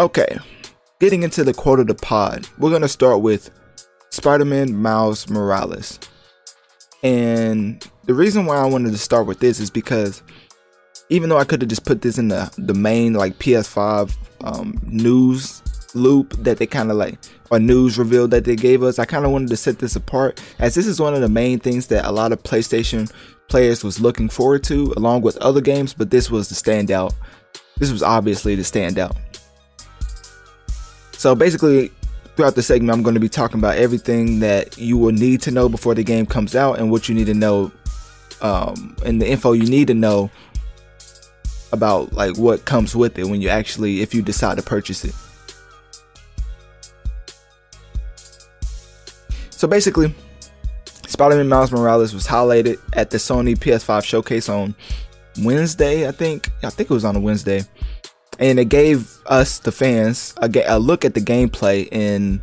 Okay, getting into the quote of the pod, we're gonna start with Spider-Man Miles Morales. And the reason why I wanted to start with this is because even though I could have just put this in the the main like PS5 um, news loop that they kind of like a news reveal that they gave us, I kind of wanted to set this apart as this is one of the main things that a lot of PlayStation players was looking forward to along with other games, but this was the standout. This was obviously the standout. So basically, throughout the segment, I'm going to be talking about everything that you will need to know before the game comes out and what you need to know um, and the info you need to know about like what comes with it when you actually if you decide to purchase it. So basically, Spider-Man Miles Morales was highlighted at the Sony PS5 showcase on Wednesday, I think. I think it was on a Wednesday. And it gave us the fans a, a look at the gameplay in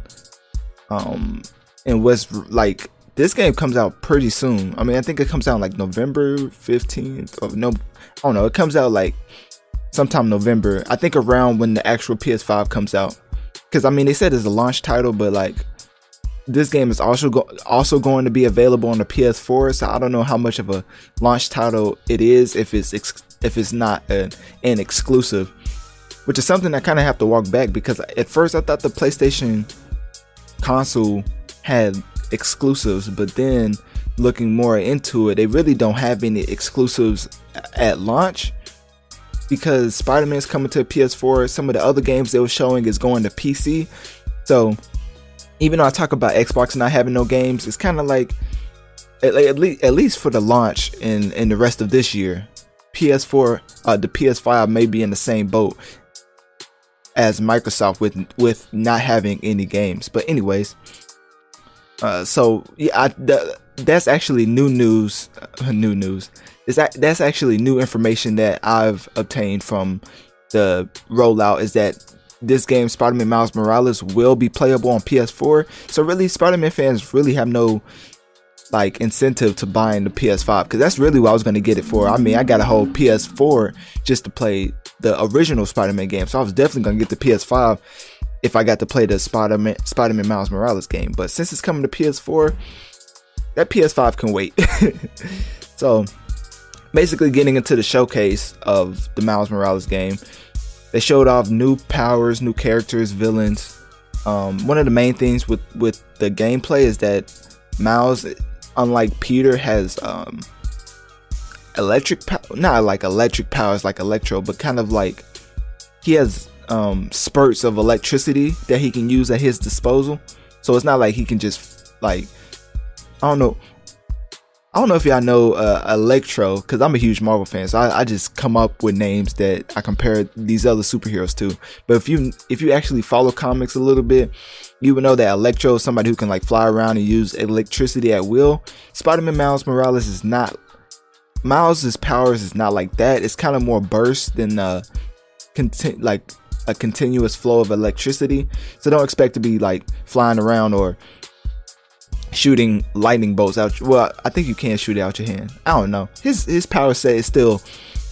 um and was like this game comes out pretty soon. I mean, I think it comes out like November 15th or no I don't know. It comes out like sometime November. I think around when the actual PS5 comes out. Cuz I mean, they said it's a launch title, but like this game is also go- also going to be available on the PS4, so I don't know how much of a launch title it is if it's ex- if it's not an, an exclusive, which is something I kind of have to walk back because at first I thought the PlayStation console had exclusives, but then looking more into it, they really don't have any exclusives at launch because Spider-Man's coming to PS4. Some of the other games they were showing is going to PC, so even though I talk about Xbox not having no games, it's kind of like at, at, least at least for the launch and in the rest of this year, PS4, uh, the PS5 may be in the same boat as Microsoft with with not having any games. But anyways, uh, so yeah, I, the, that's actually new news. Uh, new news. Is that that's actually new information that I've obtained from the rollout. Is that this game, Spider-Man Miles Morales, will be playable on PS4. So really, Spider-Man fans really have no like incentive to buying the PS5 because that's really what I was going to get it for. I mean, I got a whole PS4 just to play the original Spider-Man game, so I was definitely to get the PS5 if I got to play the Spider-Man Spider-Man Miles Morales game. But since it's coming to PS4, that PS5 can wait. so basically, getting into the showcase of the Miles Morales game they showed off new powers, new characters, villains. Um, one of the main things with with the gameplay is that Miles, unlike Peter, has um, electric power. Not like electric powers like Electro, but kind of like he has um, spurts of electricity that he can use at his disposal. So it's not like he can just like I don't know. I don't know if y'all know uh, Electro because I'm a huge Marvel fan, so I, I, just come up with names that I compare these other superheroes to. But if you if you actually follow comics a little bit, you would know that Electro is somebody who can like fly around and use electricity at will. Spider-Man Miles Morales is not. Miles's powers is not like that. It's kind of more burst than uh, conti- like a continuous flow of electricity. So don't expect to be like flying around or shooting lightning bolts out. Well, I think you can shoot out your hand. I don't know. His his power set is still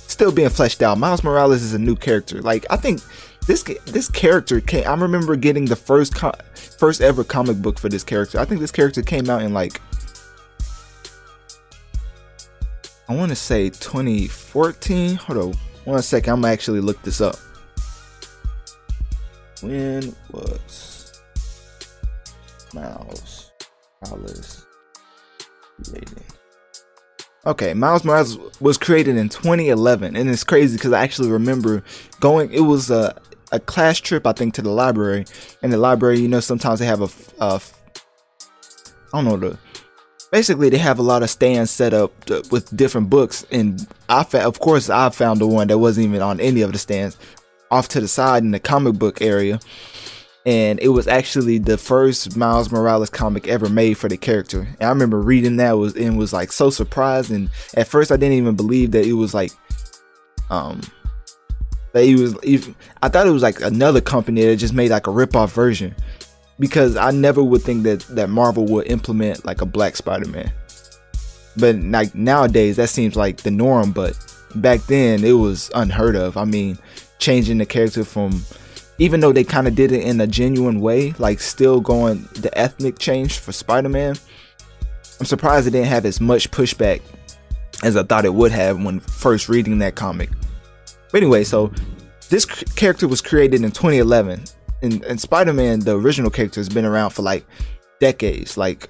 still being fleshed out. Miles Morales is a new character. Like I think this this character came. I remember getting the first co- first ever comic book for this character. I think this character came out in like I want to say 2014. Hold on, one second. I'm actually look this up. When was Miles Morales created. Okay, Miles Morales was created in 2011, and it's crazy because I actually remember going. It was a a class trip, I think, to the library. And the library, you know, sometimes they have a, a I don't know the. Basically, they have a lot of stands set up to, with different books, and I fa- of course I found the one that wasn't even on any of the stands, off to the side in the comic book area and it was actually the first Miles Morales comic ever made for the character. And I remember reading that was and was like so surprised. And at first, I didn't even believe that it was like, um, that he was. Even, I thought it was like another company that just made like a rip off version, because I never would think that that Marvel would implement like a Black Spider Man. But like nowadays, that seems like the norm. But back then, it was unheard of. I mean, changing the character from even though they kind of did it in a genuine way, like still going the ethnic change for Spider-Man, I'm surprised it didn't have as much pushback as I thought it would have when first reading that comic. But anyway, so this character was created in 2011, and, and Spider-Man, the original character, has been around for like decades, like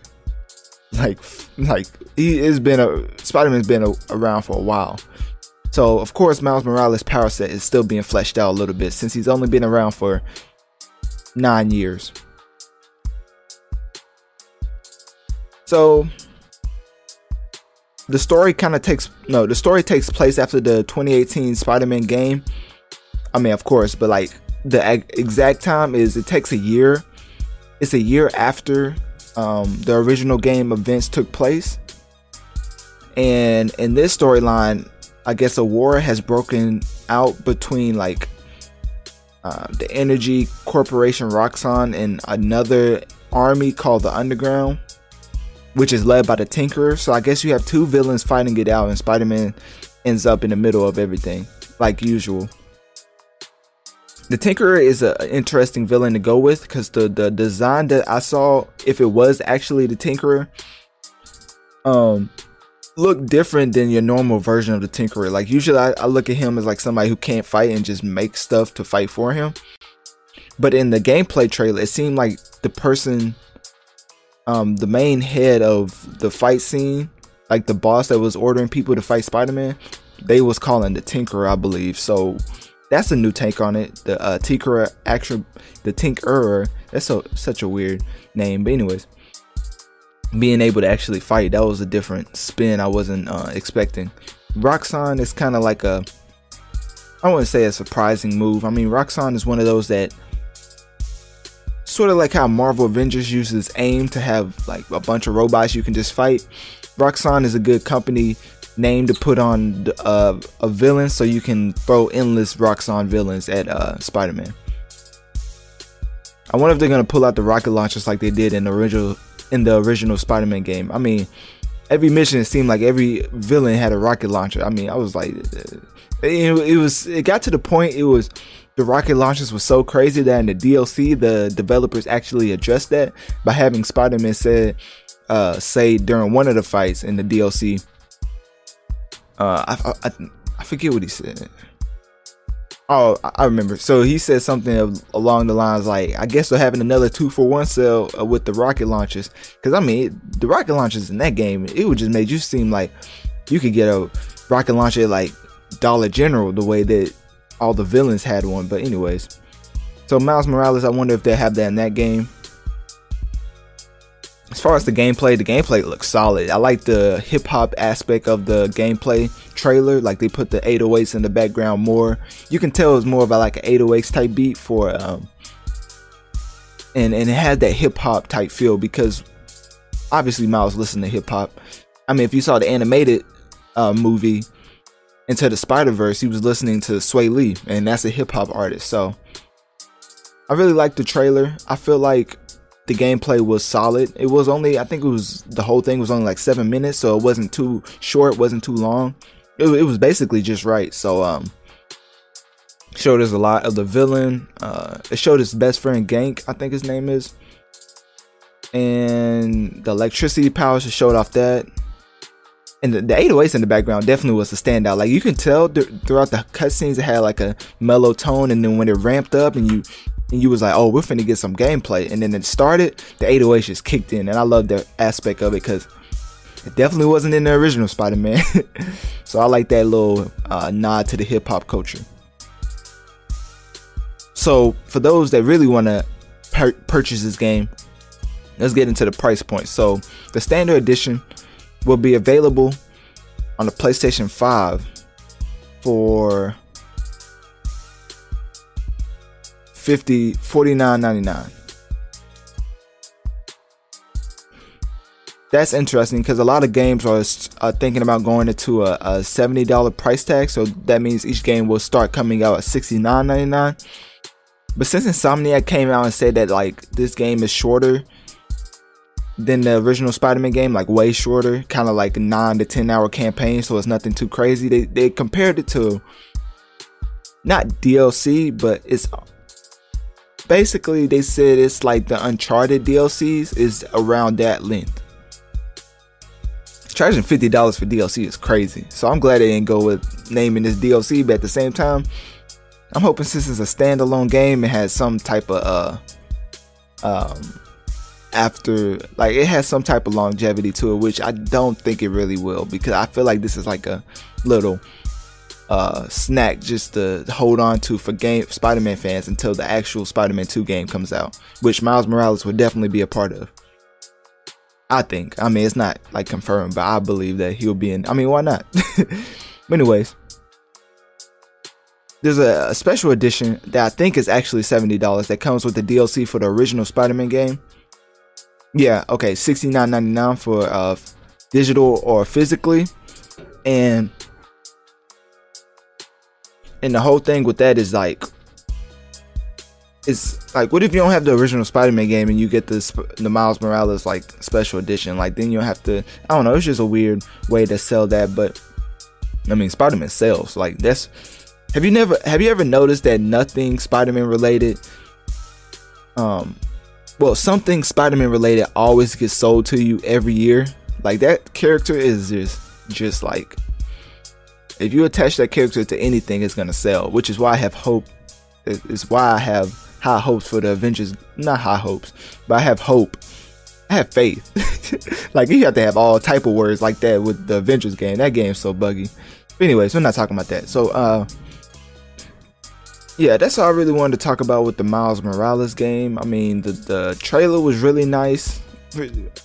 like like he has been a Spider-Man's been a, around for a while. So of course, Miles Morales' power set is still being fleshed out a little bit since he's only been around for nine years. So the story kind of takes no, the story takes place after the 2018 Spider-Man game. I mean, of course, but like the exact time is it takes a year. It's a year after um, the original game events took place, and in this storyline, I guess a war has broken out between like uh, the Energy Corporation Roxxon and another army called the Underground which is led by the Tinkerer. So I guess you have two villains fighting it out, and Spider Man ends up in the middle of everything, like usual. The Tinkerer is an interesting villain to go with because the, the design that I saw, if it was actually the Tinkerer, um, looked different than your normal version of the Tinkerer. Like usually, I, I look at him as like somebody who can't fight and just make stuff to fight for him. But in the gameplay trailer, it seemed like the person um, the main head of the fight scene, like the boss that was ordering people to fight Spider-Man, they was calling the Tinkerer, I believe. So that's a new take on it. The uh, Tinkerer, actual, the Tinkerer. That's so such a weird name, but anyways, being able to actually fight that was a different spin I wasn't uh, expecting. Roxxon is kind of like a, I wouldn't say a surprising move. I mean, Roxxon is one of those that sort of like how Marvel Avengers uses AIM to have like a bunch of robots you can just fight. Roxxon is a good company name to put on uh, a villain so you can throw endless Roxxon villains at uh, Spider-Man. I wonder if they're gonna pull out the rocket launchers like they did in the original in the original Spider-Man game. I mean, every mission it seemed like every villain had a rocket launcher. I mean, I was like, it, it was it got to the point it was the rocket launchers were so crazy that in the DLC, the developers actually addressed that by having Spider-Man said, uh, say during one of the fights in the DLC. Uh, I, I, I forget what he said. Oh, I remember. So he said something along the lines like, "I guess they're having another two for one sale uh, with the rocket launches." Because I mean, the rocket launches in that game, it would just made you seem like you could get a rocket launcher like Dollar General the way that all the villains had one. But anyways, so Miles Morales, I wonder if they have that in that game. As far as the gameplay, the gameplay looks solid. I like the hip hop aspect of the gameplay trailer. Like they put the 808s in the background more. You can tell it's more about like an 808s type beat for um and and it had that hip hop type feel because obviously Miles listened to hip hop. I mean, if you saw the animated uh, movie, into the Spider Verse, he was listening to Swae Lee, and that's a hip hop artist. So I really like the trailer. I feel like the gameplay was solid. It was only, I think it was the whole thing was only like seven minutes, so it wasn't too short, wasn't too long. It, it was basically just right. So um, showed us a lot of the villain. Uh, it showed his best friend Ganke, I think his name is, and the electricity powers. Showed off that and the, the 808s in the background definitely was a standout. Like you can tell th- throughout the cutscenes, it had like a mellow tone, and then when it ramped up, and you and you was like, oh, we're finna get some gameplay, and then it started, the 808s just kicked in, and I love that aspect of it because it definitely wasn't in the original Spider-Man. so I like that little uh, nod to the hip hop culture. So for those that really want to per- purchase this game, let's get into the price point. So the standard edition will be available on the PlayStation 5 for 50 49.99 that's interesting because a lot of games are uh, thinking about going into a, a, $70 price tag so that means each game will start coming out at $69.99 but since insomniac came out and said that like this game is shorter than the original Spider-Man game, like way shorter, kind of like nine to ten hour campaign, so it's nothing too crazy. They they compared it to not DLC, but it's basically they said it's like the Uncharted DLCs is around that length. Charging fifty dollars for DLC is crazy. So I'm glad they didn't go with naming this DLC, but at the same time, I'm hoping since it's a standalone game, it has some type of uh um after like it has some type of longevity to it, which I don't think it really will because I feel like this is like a little uh snack just to hold on to for game Spider-Man fans until the actual Spider-Man 2 game comes out, which Miles Morales would definitely be a part of. I think. I mean, it's not like confirmed, but I believe that he'll be in. I mean, why not? anyways, there's a, a, special edition that I think is actually seventy dollars that comes with the DLC for the original Spider-Man game. Yeah, okay, sixty nine ninety nine for uh digital or physically, and and the whole thing with that is like it's like what if you don't have the original Spider-Man game and you get the the Miles Morales like special edition? Like then you'll have to I don't know. It's just a weird way to sell that, but I mean Spider-Man sells. Like that's have you never have you ever noticed that nothing Spider-Man related, um, well something Spider-Man related always gets sold to you every year? Like that character is just just like if you attach that character to anything, it's gonna sell. Which is why I have hope. It's why I have high hopes for the Avengers. Not high hopes, but I have hope. I have faith. like you have to have all type of words like that with the Avengers game. That game's so buggy. But anyways, we're not talking about that. So uh yeah, that's all I really wanted to talk about with the Miles Morales game. I mean, the the trailer was really nice.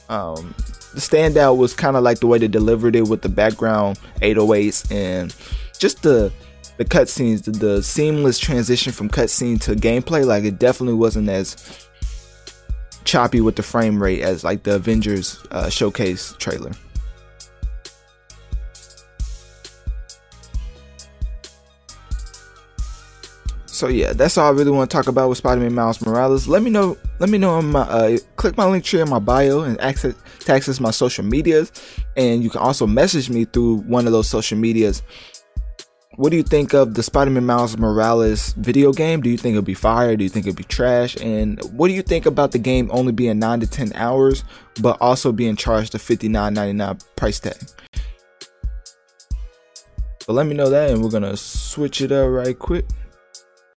Um, the standout was kind of like the way they delivered it with the background 808s and just the the cutscenes, the, the seamless transition from cutscene to gameplay, like it definitely wasn't as choppy with the frame rate as like the Avengers uh, showcase trailer. So yeah, that's all I really want to talk about with Spider-Man Miles Morales. Let me know. Let me know on my uh, click my link tree in my bio and access to access my social medias, and you can also message me through one of those social medias what do you think of the Spider-Man Miles Morales video game? Do you think it'll be fire? Do you think it'll be trash? And what do you think about the game only being nine to ten hours, but also being charged a $59.99 price tag? But let me know that, and we're gonna switch it up right quick.